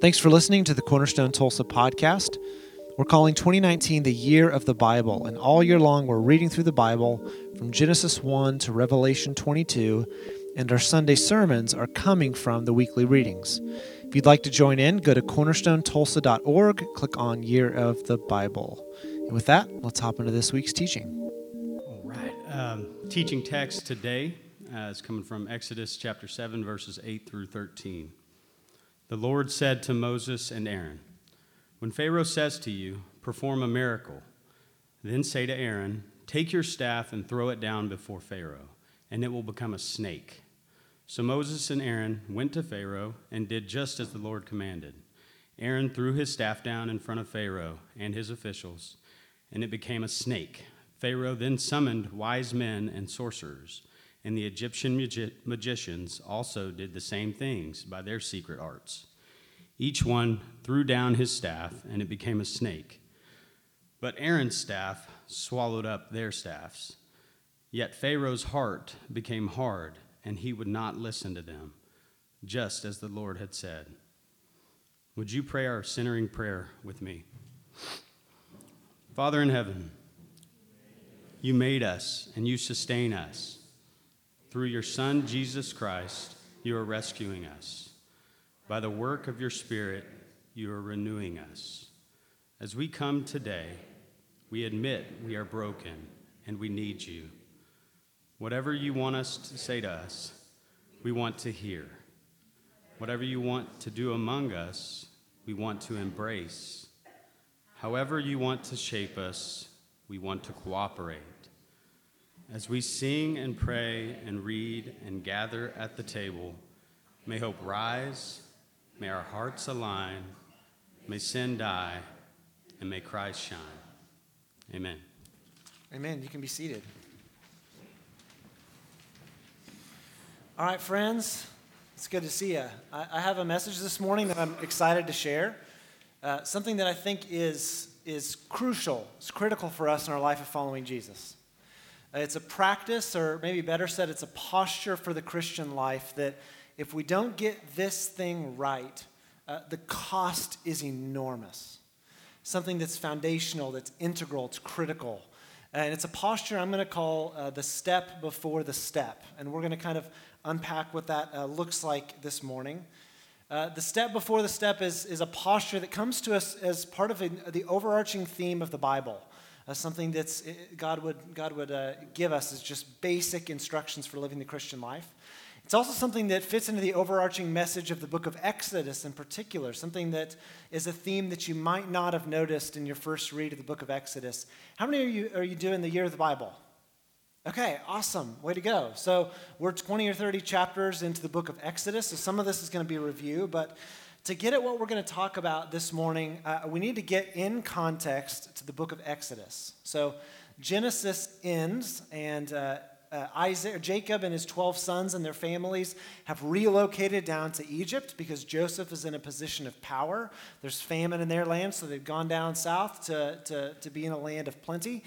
Thanks for listening to the Cornerstone Tulsa podcast. We're calling 2019 the year of the Bible, and all year long we're reading through the Bible from Genesis 1 to Revelation 22, and our Sunday sermons are coming from the weekly readings. If you'd like to join in, go to cornerstonetulsa.org, click on Year of the Bible. And with that, let's hop into this week's teaching. All right. Um, teaching text today uh, is coming from Exodus chapter 7, verses 8 through 13. The Lord said to Moses and Aaron, When Pharaoh says to you, Perform a miracle, then say to Aaron, Take your staff and throw it down before Pharaoh, and it will become a snake. So Moses and Aaron went to Pharaoh and did just as the Lord commanded. Aaron threw his staff down in front of Pharaoh and his officials, and it became a snake. Pharaoh then summoned wise men and sorcerers and the Egyptian magi- magicians also did the same things by their secret arts. Each one threw down his staff, and it became a snake. But Aaron's staff swallowed up their staffs. Yet Pharaoh's heart became hard, and he would not listen to them, just as the Lord had said. Would you pray our centering prayer with me? Father in heaven, you made us and you sustain us. Through your Son, Jesus Christ, you are rescuing us. By the work of your Spirit, you are renewing us. As we come today, we admit we are broken and we need you. Whatever you want us to say to us, we want to hear. Whatever you want to do among us, we want to embrace. However, you want to shape us, we want to cooperate. As we sing and pray and read and gather at the table, may hope rise, may our hearts align, may sin die, and may Christ shine. Amen. Amen. You can be seated. All right, friends, it's good to see you. I, I have a message this morning that I'm excited to share. Uh, something that I think is, is crucial, it's critical for us in our life of following Jesus. It's a practice, or maybe better said, it's a posture for the Christian life that if we don't get this thing right, uh, the cost is enormous. Something that's foundational, that's integral, it's critical. And it's a posture I'm going to call uh, the step before the step. And we're going to kind of unpack what that uh, looks like this morning. Uh, the step before the step is, is a posture that comes to us as part of a, the overarching theme of the Bible uh, something that's eh, God would, God would uh, give us as just basic instructions for living the Christian life. It's also something that fits into the overarching message of the book of Exodus in particular, something that is a theme that you might not have noticed in your first read of the book of Exodus. How many of you are you doing the year of the Bible? Okay, awesome. Way to go. So, we're 20 or 30 chapters into the book of Exodus, so some of this is going to be review, but to get at what we're going to talk about this morning, uh, we need to get in context to the book of Exodus. So Genesis ends, and uh, uh, Isaac, Jacob and his 12 sons and their families have relocated down to Egypt because Joseph is in a position of power. There's famine in their land, so they've gone down south to, to, to be in a land of plenty.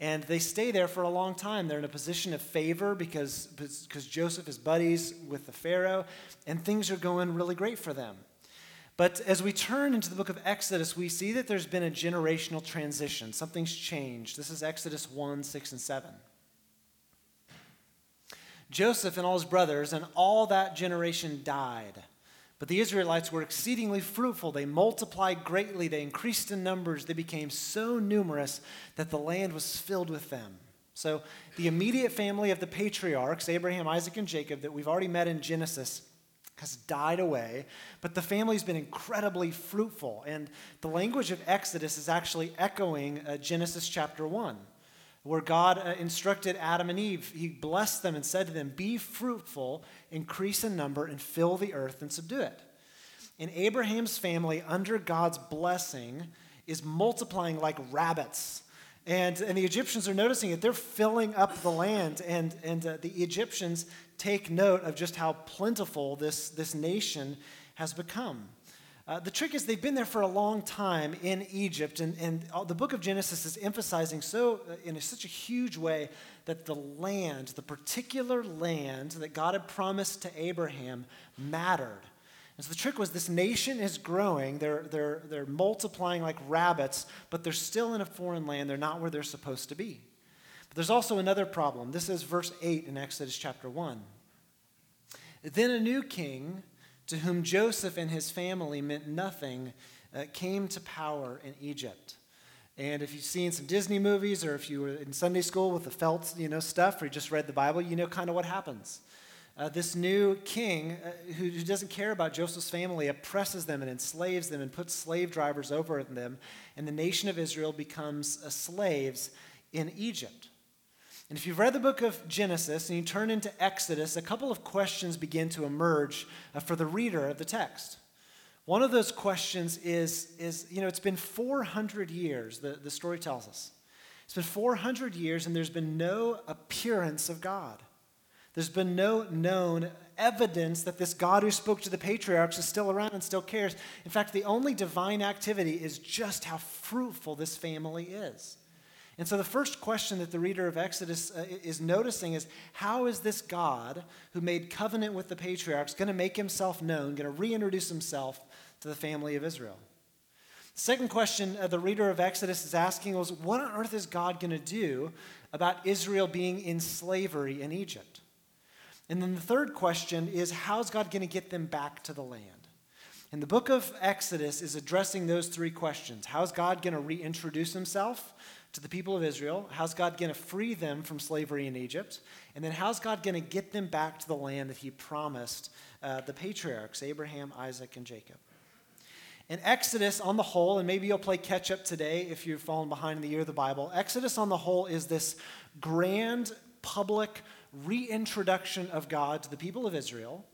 And they stay there for a long time. They're in a position of favor because, because Joseph is buddies with the Pharaoh, and things are going really great for them. But as we turn into the book of Exodus, we see that there's been a generational transition. Something's changed. This is Exodus 1 6 and 7. Joseph and all his brothers and all that generation died. But the Israelites were exceedingly fruitful. They multiplied greatly. They increased in numbers. They became so numerous that the land was filled with them. So, the immediate family of the patriarchs, Abraham, Isaac, and Jacob, that we've already met in Genesis, has died away, but the family's been incredibly fruitful. And the language of Exodus is actually echoing uh, Genesis chapter 1, where God uh, instructed Adam and Eve. He blessed them and said to them, Be fruitful, increase in number, and fill the earth and subdue it. And Abraham's family, under God's blessing, is multiplying like rabbits. And, and the Egyptians are noticing it. They're filling up the land. And, and uh, the Egyptians take note of just how plentiful this, this nation has become. Uh, the trick is they've been there for a long time in Egypt, and, and the book of Genesis is emphasizing so uh, in such a huge way that the land, the particular land that God had promised to Abraham, mattered. And so the trick was this nation is growing, they're, they're, they're multiplying like rabbits, but they're still in a foreign land. They're not where they're supposed to be. But there's also another problem. This is verse 8 in Exodus chapter 1. Then a new king, to whom Joseph and his family meant nothing, uh, came to power in Egypt. And if you've seen some Disney movies or if you were in Sunday school with the felt you know, stuff or you just read the Bible, you know kind of what happens. Uh, this new king uh, who, who, doesn't care about Joseph's family oppresses them and enslaves them and puts slave drivers over them, and the nation of Israel becomes uh, slaves in Egypt. And if you've read the book of Genesis and you turn into Exodus, a couple of questions begin to emerge uh, for the reader of the text. One of those questions is, is you know, it's been 400 years, the, the story tells us. It's been 400 years, and there's been no appearance of God. There's been no known evidence that this God who spoke to the patriarchs is still around and still cares. In fact, the only divine activity is just how fruitful this family is. And so, the first question that the reader of Exodus uh, is noticing is how is this God who made covenant with the patriarchs going to make himself known, going to reintroduce himself to the family of Israel? Second question uh, the reader of Exodus is asking was what on earth is God going to do about Israel being in slavery in Egypt? And then the third question is how's God going to get them back to the land? And the book of Exodus is addressing those three questions. How's God going to reintroduce himself? To the people of Israel? How's God going to free them from slavery in Egypt? And then how's God going to get them back to the land that he promised uh, the patriarchs, Abraham, Isaac, and Jacob? In Exodus, on the whole, and maybe you'll play catch up today if you've fallen behind in the year of the Bible, Exodus on the whole is this grand public reintroduction of God to the people of Israel.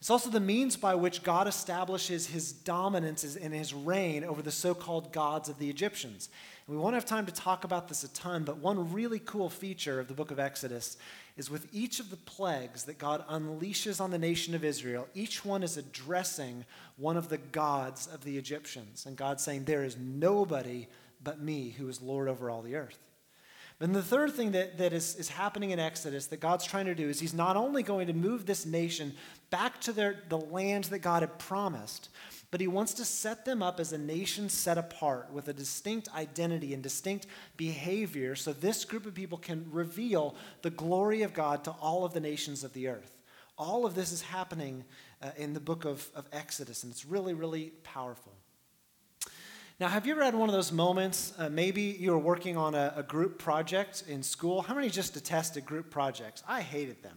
It's also the means by which God establishes his dominance and his reign over the so called gods of the Egyptians. And we won't have time to talk about this a ton, but one really cool feature of the book of Exodus is with each of the plagues that God unleashes on the nation of Israel, each one is addressing one of the gods of the Egyptians. And God's saying, There is nobody but me who is Lord over all the earth. But the third thing that, that is, is happening in Exodus that God's trying to do is He's not only going to move this nation back to their, the land that God had promised, but he wants to set them up as a nation set apart with a distinct identity and distinct behavior so this group of people can reveal the glory of God to all of the nations of the earth. All of this is happening uh, in the book of, of Exodus, and it's really, really powerful. Now, have you ever had one of those moments? Uh, maybe you were working on a, a, group project in school. How many just detested group projects? I hated them.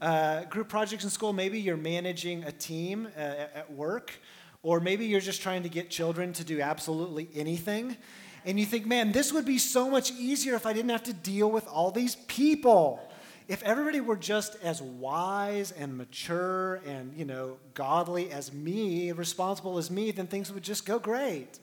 Uh, group projects in school, maybe you're managing a team uh, at work or maybe you're just trying to get children to do absolutely anything. And you think, man, this would be so much easier if I didn't have to deal with all these people. If everybody were just as wise and mature and, you know, godly as me, responsible as me, then things would just go great.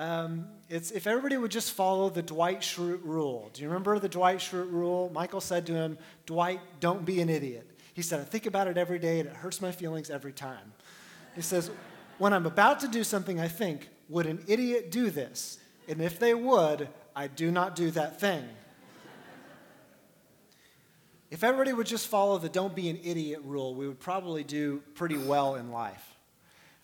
Um, it's if everybody would just follow the Dwight Schrute rule. Do you remember the Dwight Schrute rule? Michael said to him, Dwight, don't be an idiot. He said, I think about it every day and it hurts my feelings every time. He says, when I'm about to do something, I think, would an idiot do this? And if they would, I do not do that thing. if everybody would just follow the don't be an idiot rule, we would probably do pretty well in life.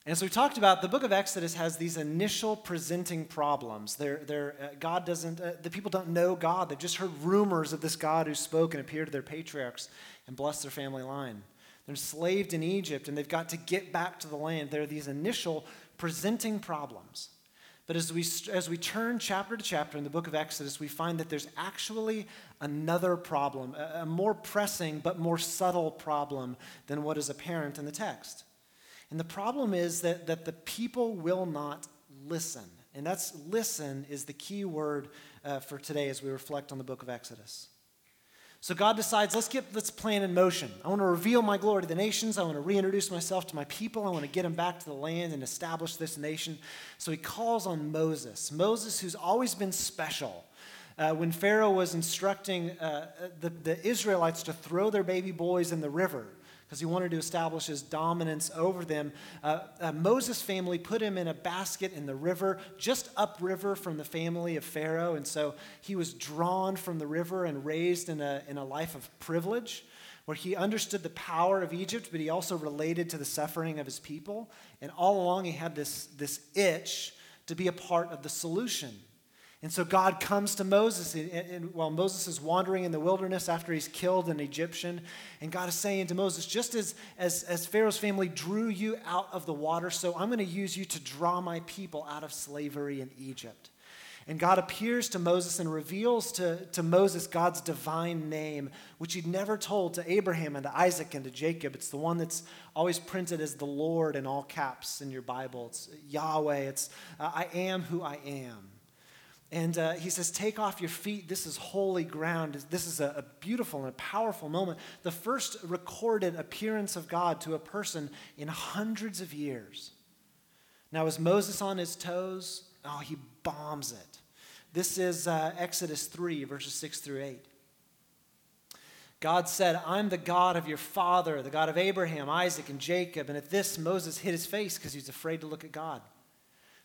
And as we talked about, the book of Exodus has these initial presenting problems. They're, they're, uh, God doesn't, uh, the people don't know God. They've just heard rumors of this God who spoke and appeared to their patriarchs and blessed their family line. They're enslaved in Egypt and they've got to get back to the land. There are these initial presenting problems. But as we, as we turn chapter to chapter in the book of Exodus, we find that there's actually another problem, a, a more pressing but more subtle problem than what is apparent in the text. And the problem is that, that the people will not listen. And that's listen is the key word uh, for today as we reflect on the book of Exodus. So God decides, let's get this plan in motion. I want to reveal my glory to the nations. I want to reintroduce myself to my people. I want to get them back to the land and establish this nation. So he calls on Moses. Moses, who's always been special. Uh, when Pharaoh was instructing uh, the, the Israelites to throw their baby boys in the river, because he wanted to establish his dominance over them. Uh, uh, Moses' family put him in a basket in the river, just upriver from the family of Pharaoh. And so he was drawn from the river and raised in a, in a life of privilege. where he understood the power of Egypt, but he also related to the suffering of his people. And all along, he had this, this itch to be a part of the solution. And so God comes to Moses and, and, while Moses is wandering in the wilderness after he's killed an Egyptian. And God is saying to Moses, just as, as, as Pharaoh's family drew you out of the water, so I'm going to use you to draw my people out of slavery in Egypt. And God appears to Moses and reveals to, to Moses God's divine name, which he'd never told to Abraham and to Isaac and to Jacob. It's the one that's always printed as the Lord in all caps in your Bible. It's Yahweh. It's uh, I am who I am. And uh, he says, Take off your feet. This is holy ground. This is a, a, beautiful and a powerful moment. The first recorded appearance of God to a person in hundreds of years. Now, is Moses on his toes? Oh, he bombs it. This is uh, Exodus 3, verses 6 through 8. God said, I'm the God of your father, the God of Abraham, Isaac, and Jacob. And at this, Moses hid his face because he was afraid to look at God.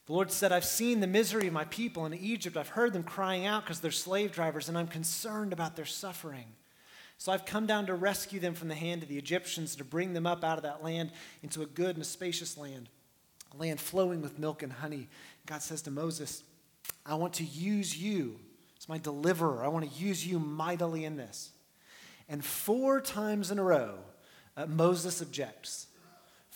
The Lord said, I've seen the misery of my people in Egypt. I've heard them crying out because their slave drivers, and I'm concerned about their suffering. So I've come down to rescue them from the hand of the Egyptians, to bring them up out of that land into a good and a spacious land, a land flowing with milk and honey. God says to Moses, I want to use you as my deliverer. I want to use you mightily in this. And four times in a row, uh, Moses objects.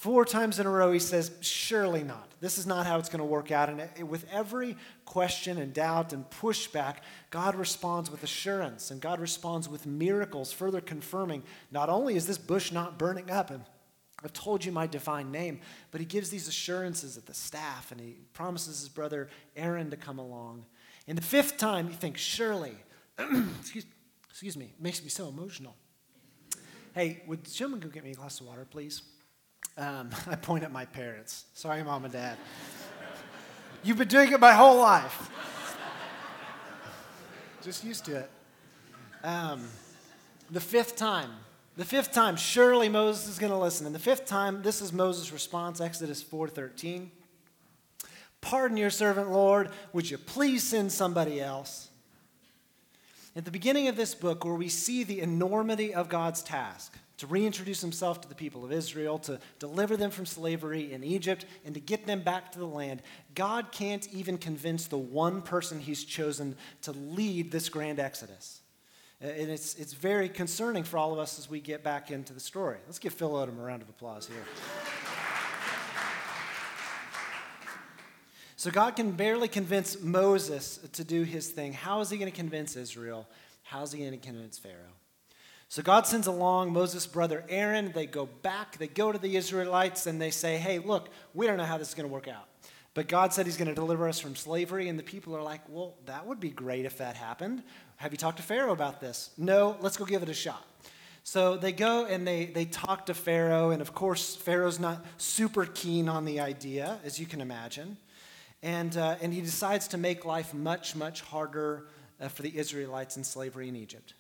Four times in a row, he says, Surely not. This is not how it's going to work out. And with every question and doubt and pushback, God responds with assurance and God responds with miracles, further confirming not only is this bush not burning up, and I've told you my divine name, but he gives these assurances at the staff and he promises his brother Aaron to come along. And the fifth time, you think, Surely, excuse, excuse me, it makes me so emotional. Hey, would someone go get me a glass of water, please? Um, I point at my parents. Sorry, mom and dad. You've been doing it my whole life. Just used to it. Um, the fifth time, the fifth time, surely Moses is going to listen. And the fifth time, this is Moses' response, Exodus 4:13. Pardon your servant, Lord. Would you please send somebody else? At the beginning of this book, where we see the enormity of God's task, to reintroduce himself to the people of Israel, to deliver them from slavery in Egypt, and to get them back to the land. God can't even convince the one person he's chosen to lead this grand exodus. And it's, it's very concerning for all of us as we get back into the story. Let's give Phil Odom a round of applause here. so God can barely convince Moses to do his thing. How is he going to convince Israel? How is he going to convince Pharaoh? So God sends along Moses' brother Aaron. They go back, they go to the Israelites, and they say, Hey, look, we don't know how this is going to work out. But God said He's going to deliver us from slavery. And the people are like, Well, that would be great if that happened. Have you talked to Pharaoh about this? No, let's go give it a shot. So they go and they, they talk to Pharaoh. And of course, Pharaoh's not super keen on the idea, as you can imagine. And, uh, and he decides to make life much, much harder uh, for the Israelites in slavery in Egypt.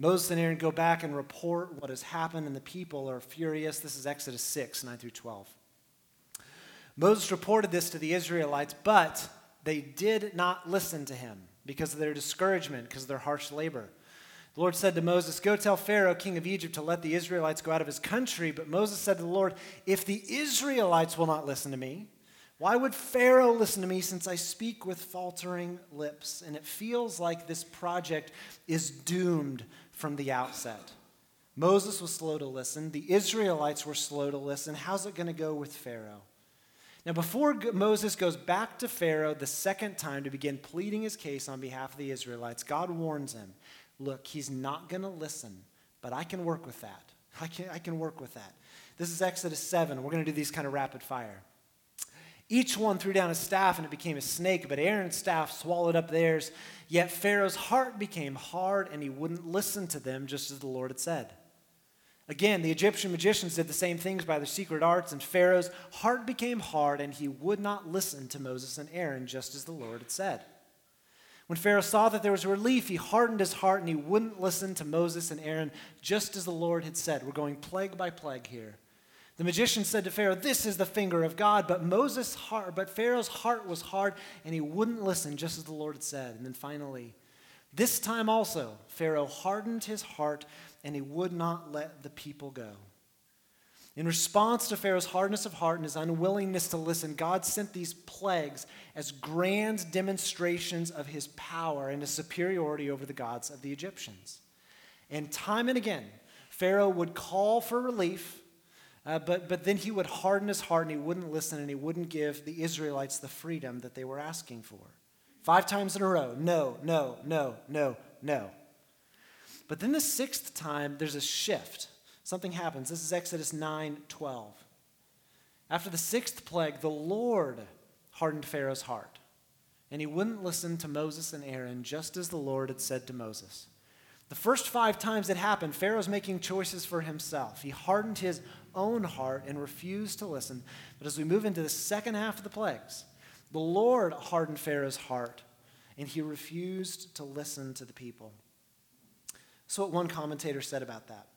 Moses and Aaron go back and report what has happened, and the people are furious. This is Exodus 6, 9 through 12. Moses reported this to the Israelites, but they did not listen to him because of their discouragement, because of their harsh labor. The Lord said to Moses, Go tell Pharaoh, king of Egypt, to let the Israelites go out of his country. But Moses said to the Lord, If the Israelites will not listen to me, why would Pharaoh listen to me since I speak with faltering lips? And it feels like this project is doomed from the outset. Moses was slow to listen. The Israelites were slow to listen. How's it going to go with Pharaoh? Now, before Moses goes back to Pharaoh the second time to begin pleading his case on behalf of the Israelites, God warns him look, he's not going to listen, but I can work with that. I can, I can work with that. This is Exodus 7. We're going to do these kind of rapid fire. Each one threw down a staff and it became a snake, but Aaron's staff swallowed up theirs. Yet Pharaoh's heart became hard and he wouldn't listen to them, just as the Lord had said. Again, the Egyptian magicians did the same things by their secret arts, and Pharaoh's heart became hard and he would not listen to Moses and Aaron, just as the Lord had said. When Pharaoh saw that there was relief, he hardened his heart and he wouldn't listen to Moses and Aaron, just as the Lord had said. We're going plague by plague here. The magician said to Pharaoh, This is the finger of God. But Moses' heart, but Pharaoh's heart was hard, and he wouldn't listen, just as the Lord had said. And then finally, this time also, Pharaoh hardened his heart, and he would not let the people go. In response to Pharaoh's hardness of heart and his unwillingness to listen, God sent these plagues as grand demonstrations of his power and his superiority over the gods of the Egyptians. And time and again, Pharaoh would call for relief, uh, but, but then he would harden his heart and he wouldn't listen and he wouldn't give the Israelites the freedom that they were asking for. Five times in a row no, no, no, no, no. But then the sixth time, there's a shift. Something happens. This is Exodus 9 12. After the sixth plague, the Lord hardened Pharaoh's heart, and he wouldn't listen to Moses and Aaron, just as the Lord had said to Moses. The first five times it happened, Pharaoh's making choices for himself. He hardened his own heart and refused to listen. But as we move into the second half of the plagues, the Lord hardened Pharaoh's heart, and he refused to listen to the people. So, what one commentator said about that.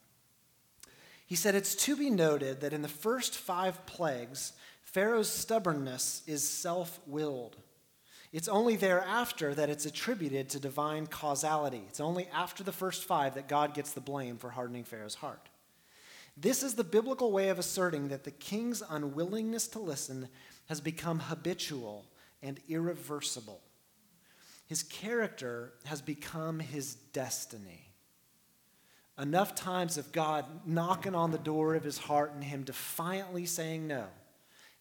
He said, It's to be noted that in the first five plagues, Pharaoh's stubbornness is self willed. It's only thereafter that it's attributed to divine causality. It's only after the first five that God gets the blame for hardening Pharaoh's heart. This is the biblical way of asserting that the king's unwillingness to listen has become habitual and irreversible. His character has become his destiny. Enough times of God knocking on the door of his heart and him defiantly saying no,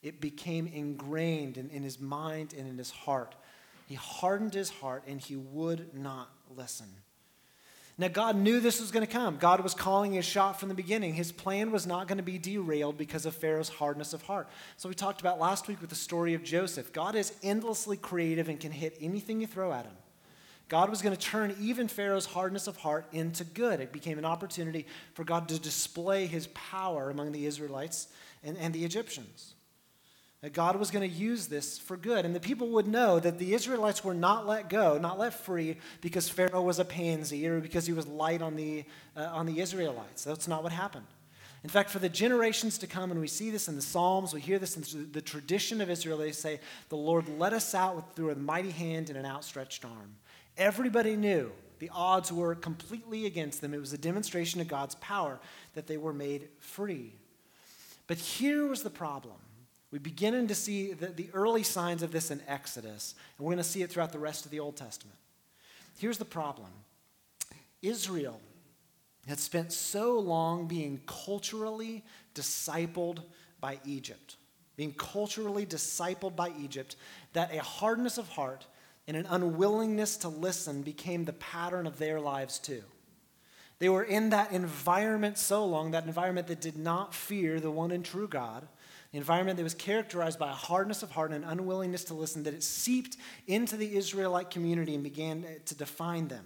it became ingrained in, in his mind and in his heart he hardened his heart and he would not listen. Now, God knew this was going to come. God was calling his shot from the beginning. His plan was not going to be derailed because of Pharaoh's hardness of heart. So, we talked about last week with the story of Joseph. God is endlessly creative and can hit anything you throw at him. God was going to turn even Pharaoh's hardness of heart into good. It became an opportunity for God to display his power among the Israelites and, and the Egyptians. That God was going to use this for good. And the people would know that the Israelites were not let go, not let free, because Pharaoh was a pansy or because he was light on the, uh, on the Israelites. That's not what happened. In fact, for the generations to come, and we see this in the Psalms, we hear this in the tradition of Israel, they say, The Lord led us out through a mighty hand and an outstretched arm. Everybody knew the odds were completely against them. It was a demonstration of God's power that they were made free. But here was the problem we begin to see the, the early signs of this in Exodus, and we're going to see it throughout the rest of the Old Testament. Here's the problem Israel had spent so long being culturally discipled by Egypt, being culturally discipled by Egypt, that a hardness of heart and an unwillingness to listen became the pattern of their lives too. They were in that environment so long, that environment that did not fear the one and true God, environment that was characterized by a hardness of heart and an unwillingness to listen, that it seeped into the Israelite community and began to define them.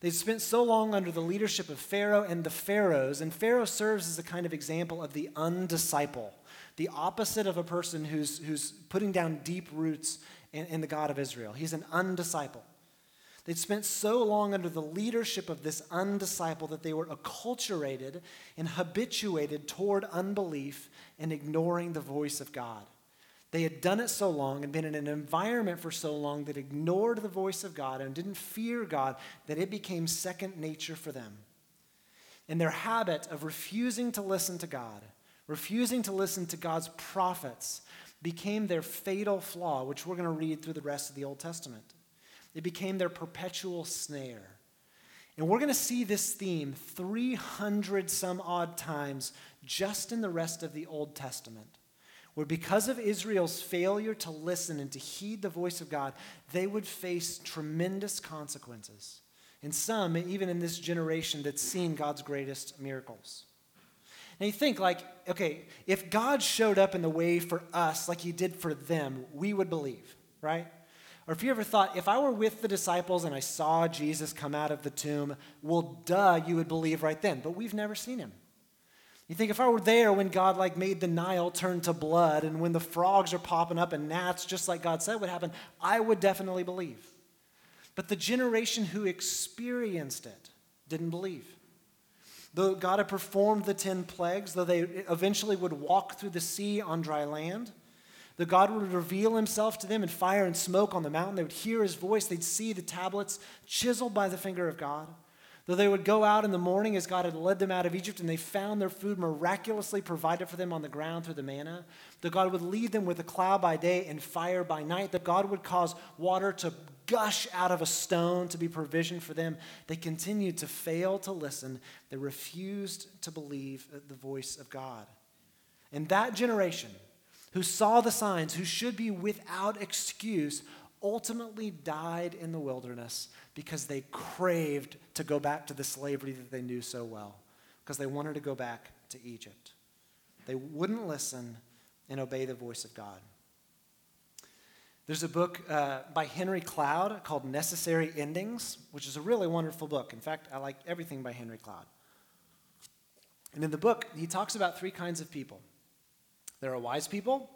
They'd spent so long under the leadership of Pharaoh and the pharaohs, and Pharaoh serves as a kind of example of the undisciple, the opposite of a person who's, who's putting down deep roots in, in the God of Israel. He's an undisciple. They'd spent so long under the leadership of this undisciple that they were acculturated and habituated toward unbelief and ignoring the voice of God. They had done it so long and been in an environment for so long that ignored the voice of God and didn't fear God that it became second nature for them. And their habit of refusing to listen to God, refusing to listen to God's prophets, became their fatal flaw, which we're going to read through the rest of the Old Testament. It became their perpetual snare. And we're going to see this theme 300 some odd times just in the rest of the Old Testament, where because of Israel's failure to listen and to heed the voice of God, they would face tremendous consequences. And some, even in this generation that's seen God's greatest miracles. Now you think, like, okay, if God showed up in the way for us like he did for them, we would believe, right? Or if you ever thought, if I were with the disciples and I saw Jesus come out of the tomb, well, duh, you would believe right then. But we've never seen him. You think if I were there when God like made the Nile turn to blood and when the frogs are popping up and gnats, just like God said would happen, I would definitely believe. But the generation who experienced it didn't believe. Though God had performed the 10 plagues, though they eventually would walk through the sea on dry land, that God would reveal himself to them in fire and smoke on the mountain. They would hear his voice. They'd see the tablets chiseled by the finger of God. Though they would go out in the morning as God had led them out of Egypt and they found their food miraculously provided for them on the ground through the manna, that God would lead them with a cloud by day and fire by night, that God would cause water to gush out of a stone to be provision for them, they continued to fail to listen. They refused to believe the voice of God. And that generation, who saw the signs, who should be without excuse, ultimately died in the wilderness because they craved to go back to the slavery that they knew so well, because they wanted to go back to Egypt. They wouldn't listen and obey the voice of God. There's a book uh, by Henry Cloud called Necessary Endings, which is a really wonderful book. In fact, I like everything by Henry Cloud. And in the book, he talks about three kinds of people there are wise people,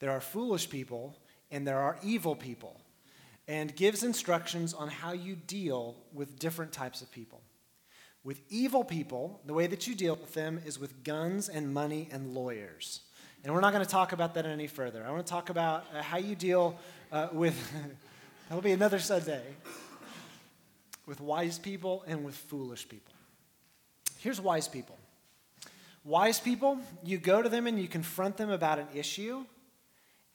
there are foolish people, and there are evil people and gives instructions on how you deal with different types of people. With evil people, the way that you deal with them is with guns and money and lawyers. And we're not going to talk about that any further. I want to talk about uh, how you deal uh, with, that'll be another Sunday, with wise people and with foolish people. Here's wise people. Wise people, you go to them and you confront them about an issue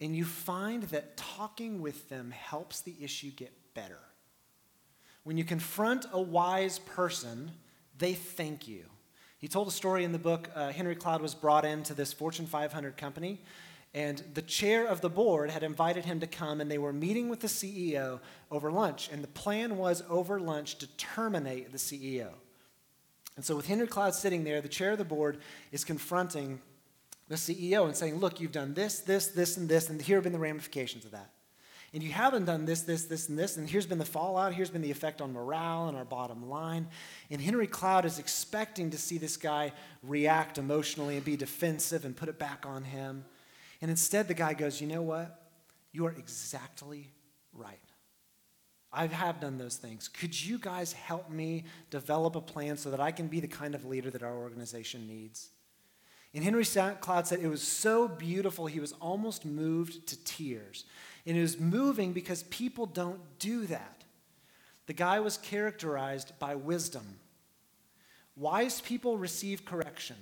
and you find that talking with them helps the issue get better. When you confront a wise person, they thank you. He told a story in the book. Uh, Henry Cloud was brought into this Fortune 500 company, and the chair of the board had invited him to come, and they were meeting with the CEO over lunch. And the plan was over lunch to terminate the CEO. And so, with Henry Cloud sitting there, the chair of the board is confronting the CEO and saying, Look, you've done this, this, this, and this, and here have been the ramifications of that. And you haven't done this, this, this, and this, and here's been the fallout, here's been the effect on morale and our bottom line. And Henry Cloud is expecting to see this guy react emotionally and be defensive and put it back on him. And instead, the guy goes, You know what? You are exactly right. I have done those things. Could you guys help me develop a plan so that I can be the kind of leader that our organization needs? And Henry Cloud said it was so beautiful, he was almost moved to tears. And it was moving because people don't do that. The guy was characterized by wisdom. Wise people receive correction.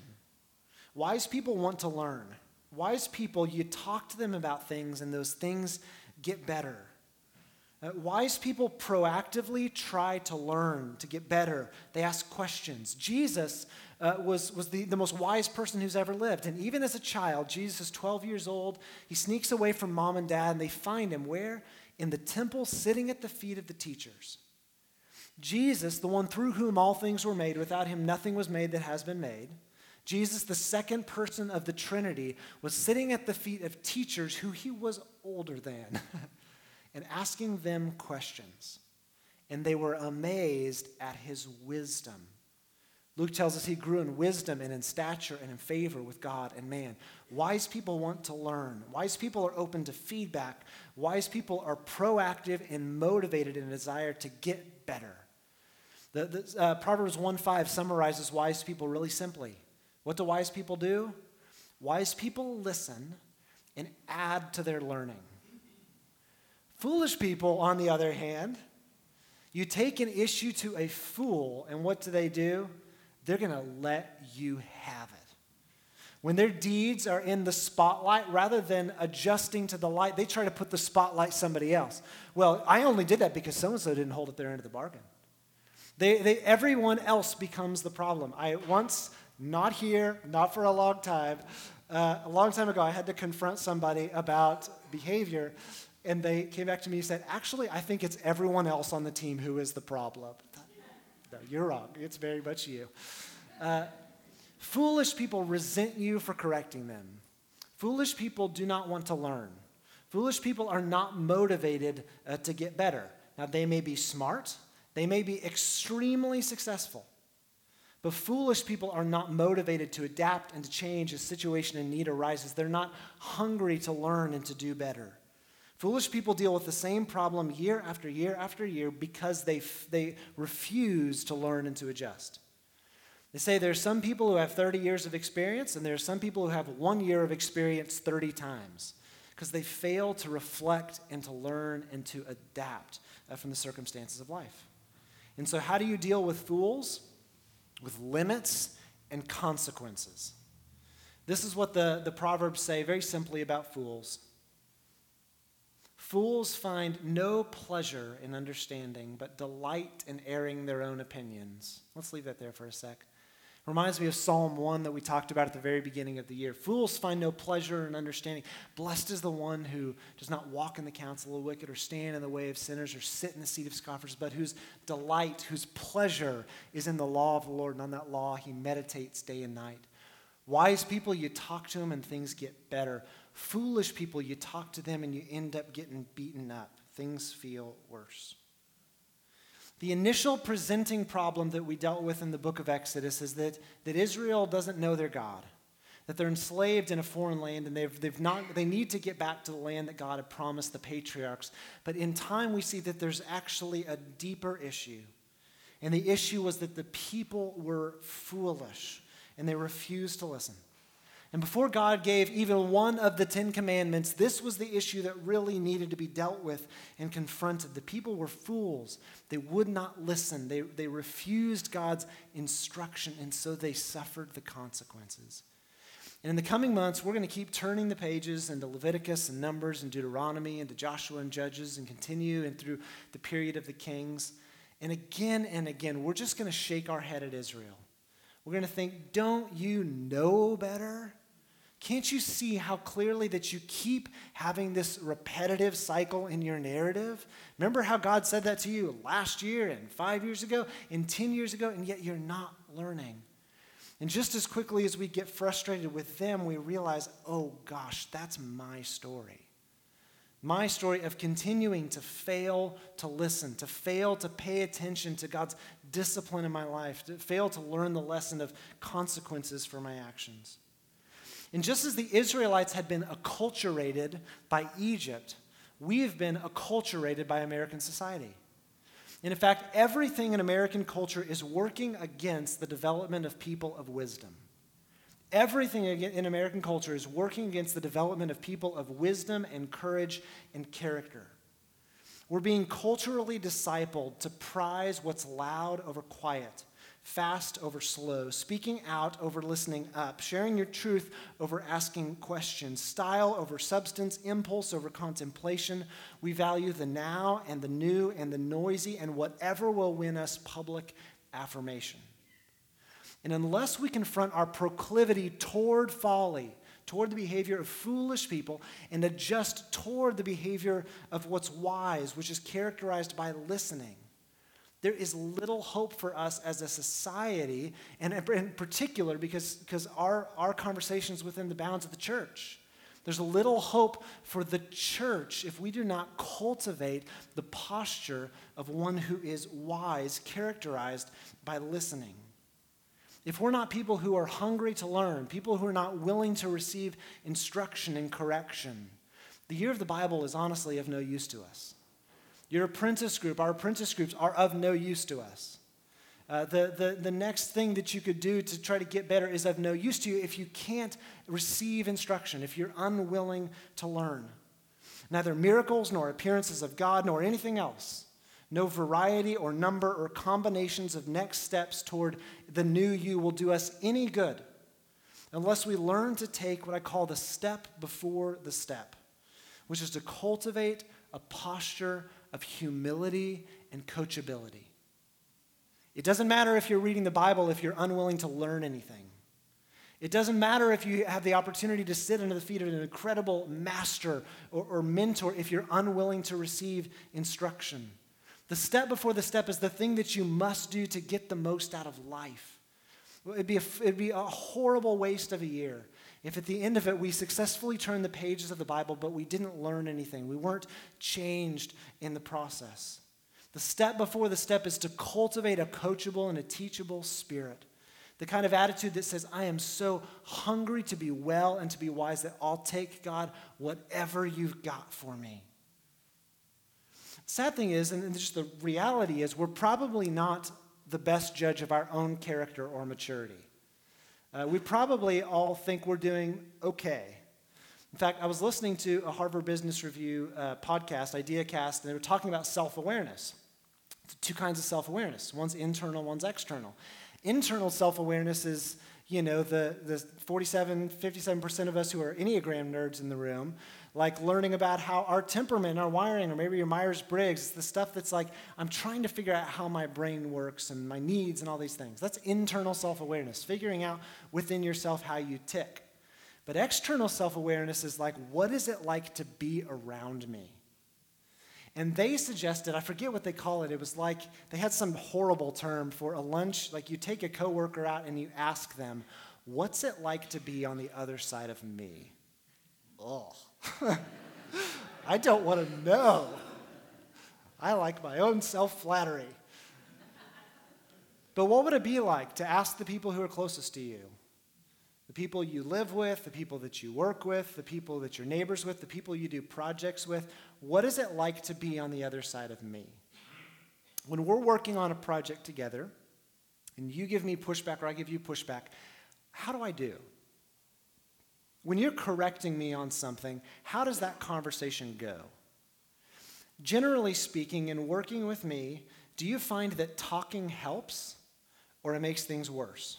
Wise people want to learn. Wise people, you talk to them about things, and those things get better. Uh, wise people proactively try to learn, to get better. They ask questions. Jesus uh, was, was the, the most wise person who's ever lived. And even as a child, Jesus is 12 years old. He sneaks away from mom and dad, and they find him where? In the temple, sitting at the feet of the teachers. Jesus, the one through whom all things were made, without him nothing was made that has been made. Jesus, the second person of the Trinity, was sitting at the feet of teachers who he was older than and asking them questions. And they were amazed at his wisdom. Luke tells us he grew in wisdom and in stature and in favor with God and man. Wise people want to learn. Wise people are open to feedback. Wise people are proactive and motivated in a desire to get better. The, the uh, Proverbs 1 5 summarizes wise people really simply. What do wise people do? Wise people listen and add to their learning. Foolish people, on the other hand, you take an issue to a fool, and what do they do? they're going to let you have it. When their deeds are in the spotlight, rather than adjusting to the light, they try to put the spotlight somebody else. Well, I only did that because so and so didn't hold up their end of the bargain. They, they, everyone else becomes the problem. I once, not here, not for a long time, uh, a long time ago, I had to confront somebody about behavior, and they came back to me and said, Actually, I think it's everyone else on the team who is the problem. No, you're wrong. It's very much you. Uh, foolish people resent you for correcting them. Foolish people do not want to learn. Foolish people are not motivated uh, to get better. Now, they may be smart, they may be extremely successful, but foolish people are not motivated to adapt and to change as situation and need arises. They're not hungry to learn and to do better. Foolish people deal with the same problem year after year after year because they, they refuse to learn and to adjust. They say there's some people who have 30 years of experience, and there are some people who have one year of experience 30 times because they fail to reflect and to learn and to adapt uh, from the circumstances of life. And so, how do you deal with fools? With limits and consequences. This is what the, the Proverbs say very simply about fools. Fools find no pleasure in understanding, but delight in airing their own opinions. Let's leave that there for a sec. Reminds me of Psalm 1 that we talked about at the very beginning of the year. Fools find no pleasure in understanding. Blessed is the one who does not walk in the counsel of the wicked, or stand in the way of sinners, or sit in the seat of scoffers, but whose delight, whose pleasure is in the law of the Lord, and on that law he meditates day and night. Wise people, you talk to them and things get better. Foolish people, you talk to them and you end up getting beaten up. Things feel worse. The initial presenting problem that we dealt with in the book of Exodus is that, that Israel doesn't know their God, that they're enslaved in a foreign land and they've, they've not, they need to get back to the land that God had promised the patriarchs. But in time, we see that there's actually a deeper issue. And the issue was that the people were foolish and they refused to listen. And before God gave even one of the Ten Commandments, this was the issue that really needed to be dealt with and confronted. The people were fools. They would not listen, they, they refused God's instruction, and so they suffered the consequences. And in the coming months, we're going to keep turning the pages into Leviticus and Numbers and Deuteronomy and to Joshua and Judges and continue and through the period of the kings. And again and again, we're just going to shake our head at Israel. We're going to think, don't you know better? Can't you see how clearly that you keep having this repetitive cycle in your narrative? Remember how God said that to you last year and five years ago and 10 years ago, and yet you're not learning. And just as quickly as we get frustrated with them, we realize, oh gosh, that's my story. My story of continuing to fail to listen, to fail to pay attention to God's discipline in my life, to fail to learn the lesson of consequences for my actions. And just as the Israelites had been acculturated by Egypt, we have been acculturated by American society. And in fact, everything in American culture is working against the development of people of wisdom. Everything in American culture is working against the development of people of wisdom and courage and character. We're being culturally discipled to prize what's loud over quiet, fast over slow, speaking out over listening up, sharing your truth over asking questions, style over substance, impulse over contemplation. We value the now and the new and the noisy and whatever will win us public affirmation. And unless we confront our proclivity toward folly, toward the behavior of foolish people, and adjust toward the behavior of what's wise, which is characterized by listening, there is little hope for us as a society, and in particular because, because our, our conversations within the bounds of the church. There's little hope for the church if we do not cultivate the posture of one who is wise, characterized by listening. If we're not people who are hungry to learn, people who are not willing to receive instruction and correction, the year of the Bible is honestly of no use to us. Your apprentice group, our apprentice groups, are of no use to us. Uh, the, the, the next thing that you could do to try to get better is of no use to you if you can't receive instruction, if you're unwilling to learn. Neither miracles nor appearances of God nor anything else, no variety or number or combinations of next steps toward the new you will do us any good unless we learn to take what I call the step before the step, which is to cultivate a posture of humility and coachability. It doesn't matter if you're reading the Bible if you're unwilling to learn anything. It doesn't matter if you have the opportunity to sit under the feet of an incredible master or, or, mentor if you're unwilling to receive instruction. The step before the step is the thing that you must do to get the most out of life. It'd be a, it'd be a horrible waste of a year if at the end of it we successfully turned the pages of the Bible, but we didn't learn anything, we weren't changed in the process. The step before the step is to cultivate a coachable and a teachable spirit. The kind of attitude that says, I am so hungry to be well and to be wise that I'll take, God, whatever you've got for me. Sad thing is, and just the reality is, we're probably not the best judge of our own character or maturity. Uh, we probably all think we're doing okay. In fact, I was listening to a Harvard Business Review uh, podcast, IdeaCast, and they were talking about self awareness. two kinds of self awareness one's internal, one's external. Internal self awareness is, you know, the, the 47, 57% of us who are Enneagram nerds in the room, like learning about how our temperament, our wiring, or maybe your Myers Briggs, the stuff that's like, I'm trying to figure out how my brain works and my needs and all these things. That's internal self awareness, figuring out within yourself how you tick. But external self awareness is like, what is it like to be around me? And they suggested, I forget what they call it, it was like they had some horrible term for a lunch, like you take a coworker out and you ask them, What's it like to be on the other side of me? Oh, I don't want to know. I like my own self flattery. But what would it be like to ask the people who are closest to you? The people you live with, the people that you work with, the people that you're neighbors with, the people you do projects with. What is it like to be on the other side of me? When we're working on a project together, and you give me pushback or I give you pushback, how do I do? When you're correcting me on something, how does that conversation go? Generally speaking, in working with me, do you find that talking helps or it makes things worse?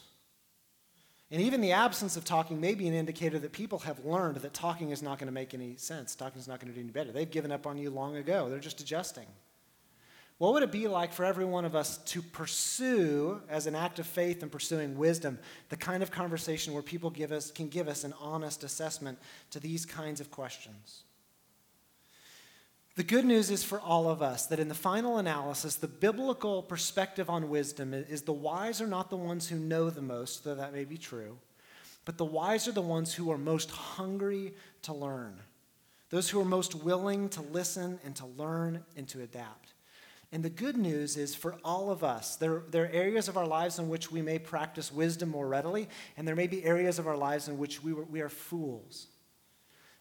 And even the absence of talking may be an indicator that people have learned that talking is not going to make any sense. Talking is not going to do any better. They've given up on you long ago. They're just adjusting. What would it be like for every one of us to pursue, as an act of faith and pursuing wisdom, the kind of conversation where people give us, can give us an honest assessment to these kinds of questions? The good news is for all of us that in the final analysis, the biblical perspective on wisdom is the wise are not the ones who know the most, though that may be true, but the wise are the ones who are most hungry to learn, those who are most willing to listen and to learn and to adapt. And the good news is for all of us, there, there are areas of our lives in which we may practice wisdom more readily, and there may be areas of our lives in which we, were, we are fools.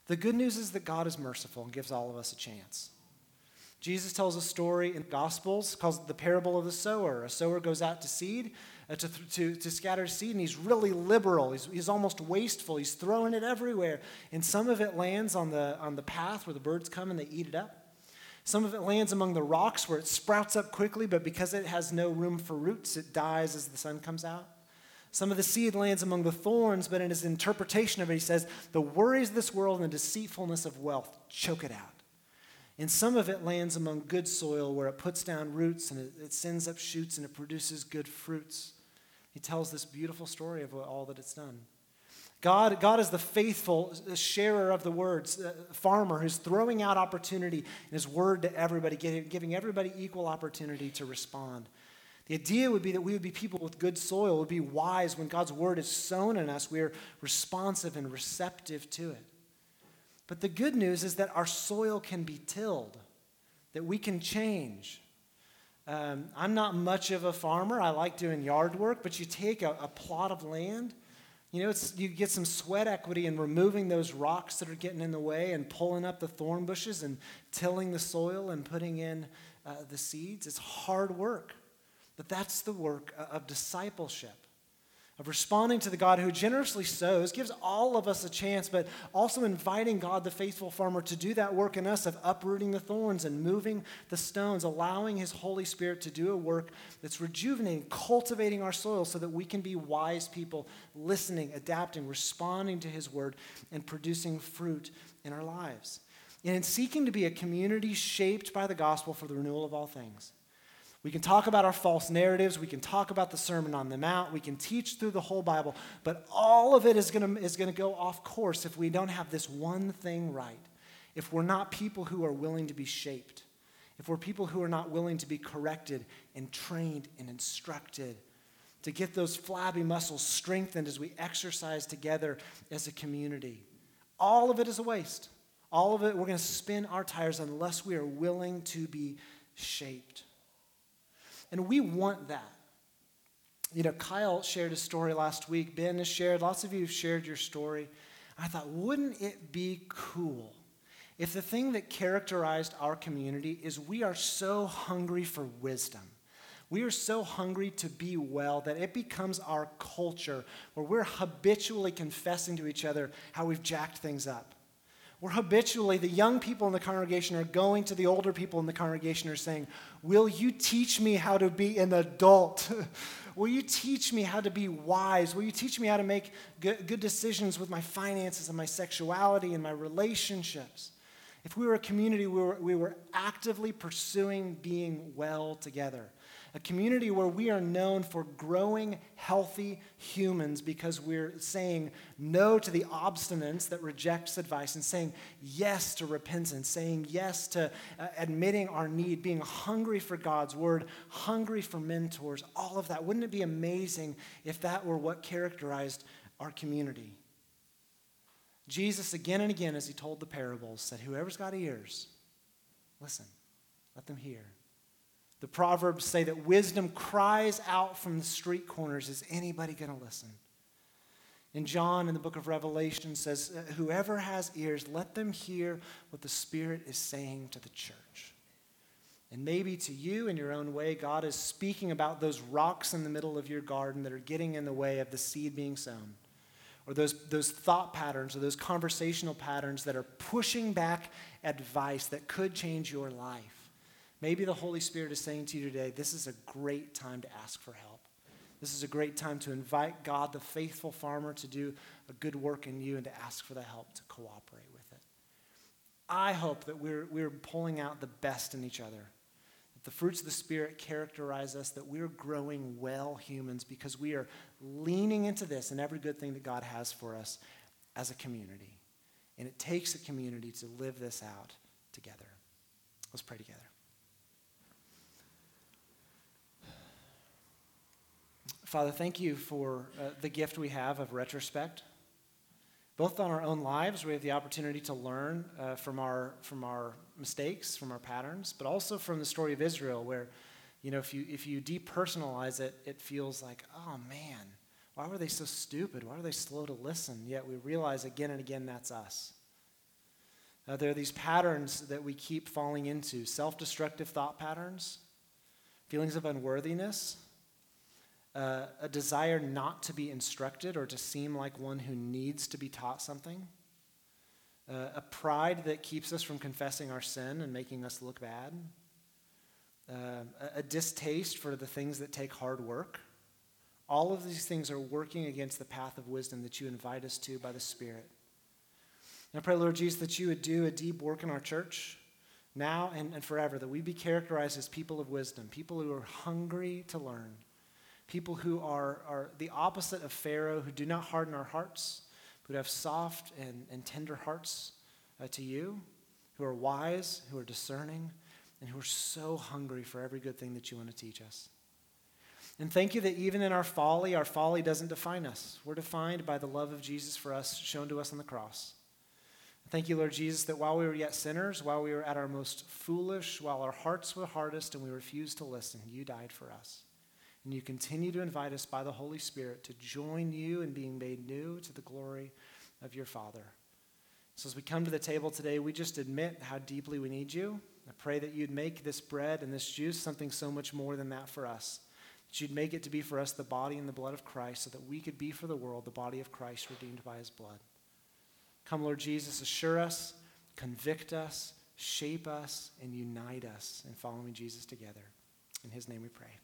The good news is that God is merciful and gives all of us a chance. Jesus tells a story in the Gospels called the parable of the sower. A sower goes out to seed, uh, to, to, to scatter seed, and he's really liberal. He's, he's almost wasteful. He's throwing it everywhere. And some of it lands on the, on the path where the birds come and they eat it up. Some of it lands among the rocks where it sprouts up quickly, but because it has no room for roots, it dies as the sun comes out. Some of the seed lands among the thorns, but in his interpretation of it, he says, The worries of this world and the deceitfulness of wealth choke it out. And some of it lands among good soil where it puts down roots and it, sends up shoots and it produces good fruits. He tells this beautiful story of all that it's done. God, God is the faithful sharer of the words, farmer who's throwing out opportunity in his word to everybody, giving everybody equal opportunity to respond. The idea would be that we would be people with good soil, would be wise when God's word is sown in us. We are responsive and receptive to it. But the good news is that our soil can be tilled, that we can change. Um, I'm not much of a farmer. I like doing yard work, but you take a, a plot of land, you know, you get some sweat equity in removing those rocks that are getting in the way and pulling up the thorn bushes and tilling the soil and putting in uh, the seeds. It's hard work. But that's the work of discipleship, of responding to the God who generously sows, gives all of us a chance, but also inviting God, the faithful farmer, to do that work in us of uprooting the thorns and moving the stones, allowing His Holy Spirit to do a work that's rejuvenating, cultivating our soil so that we can be wise people, listening, adapting, responding to His word, and producing fruit in our lives. And in seeking to be a community shaped by the gospel for the renewal of all things. We can talk about our false narratives. We can talk about the Sermon on the Mount. We can teach through the whole Bible. But all of it is going to is going to go off course if we don't have this one thing right. If we're not people who are willing to be shaped. If we're people who are not willing to be corrected and trained and instructed. To get those flabby muscles strengthened as we exercise together as a community. All of it is a waste. All of it, we're going to spin our tires unless we are willing to be shaped. And we want that. You know, Kyle shared a story last week. Ben has shared, lots of you have shared your story. I thought, wouldn't it be cool if the thing that characterized our community is we are so hungry for wisdom? We are so hungry to be well that it becomes our culture where we're habitually confessing to each other how we've jacked things up Where habitually the young people in the congregation are going to the older people in the congregation are saying, Will you teach me how to be an adult? Will you teach me how to be wise? Will you teach me how to make good, good decisions with my finances and my sexuality and my relationships? If we were a community, we were, we were actively pursuing being well together a community where we are known for growing healthy humans because we're saying no to the obstinance that rejects advice and saying yes to repentance, saying yes to uh, admitting our need, being hungry for God's word, hungry for mentors, all of that. Wouldn't it be amazing if that were what characterized our community? Jesus, again and again, as he told the parables, said, Whoever's got ears, listen, let them hear. The Proverbs say that wisdom cries out from the street corners. Is anybody going to listen? And John in the book of Revelation says, uh, Whoever has ears, let them hear what the Spirit is saying to the church. And maybe to you, in your own way, God is speaking about those rocks in the middle of your garden that are getting in the way of the seed being sown, or those, those thought patterns or those conversational patterns that are pushing back advice that could change your life. Maybe the Holy Spirit is saying to you today, this is a great time to ask for help. This is a great time to invite God, the faithful farmer, to do a good work in you and to ask for the help to cooperate with it. I hope that we're, we're pulling out the best in each other, that the fruits of the Spirit characterize us, that we're growing well humans because we are leaning into this and every good thing that God has for us as a community. And it takes a community to live this out together. Let's pray together. Father, thank you for uh, the gift we have of retrospect. Both on our own lives, we have the opportunity to learn uh, from, our, from our mistakes, from our patterns, but also from the story of Israel, where, you know, if you, if you depersonalize it, it feels like, oh man, why were they so stupid? Why were they slow to listen? Yet we realize again and again that's us. Uh, there are these patterns that we keep falling into self destructive thought patterns, feelings of unworthiness uh, a desire not to be instructed or to seem like one who needs to be taught something, uh, a pride that keeps us from confessing our sin and making us look bad, uh, a, distaste for the things that take hard work. All of these things are working against the path of wisdom that you invite us to by the Spirit. And I pray, Lord Jesus, that you would do a deep work in our church now and, and forever, that we be characterized as people of wisdom, people who are hungry to learn people who are, are the opposite of Pharaoh, who do not harden our hearts, but have soft and, and tender hearts uh, to you, who are wise, who are discerning, and who are so hungry for every good thing that you want to teach us. And thank you that even in our folly, our folly doesn't define us. We're defined by the love of Jesus for us, shown to us on the cross. Thank you, Lord Jesus, that while we were yet sinners, while we were at our most foolish, while our hearts were hardest and we refused to listen, you died for us. And you continue to invite us by the Holy Spirit to join you in being made new to the glory of your Father. So as we come to the table today, we just admit how deeply we need you. I pray that you'd make this bread and this juice something so much more than that for us. That you'd make it to be for us the body and the blood of Christ so that we could be for the world the body of Christ redeemed by his blood. Come, Lord Jesus, assure us, convict us, shape us, and unite us in following Jesus together. In his name we pray.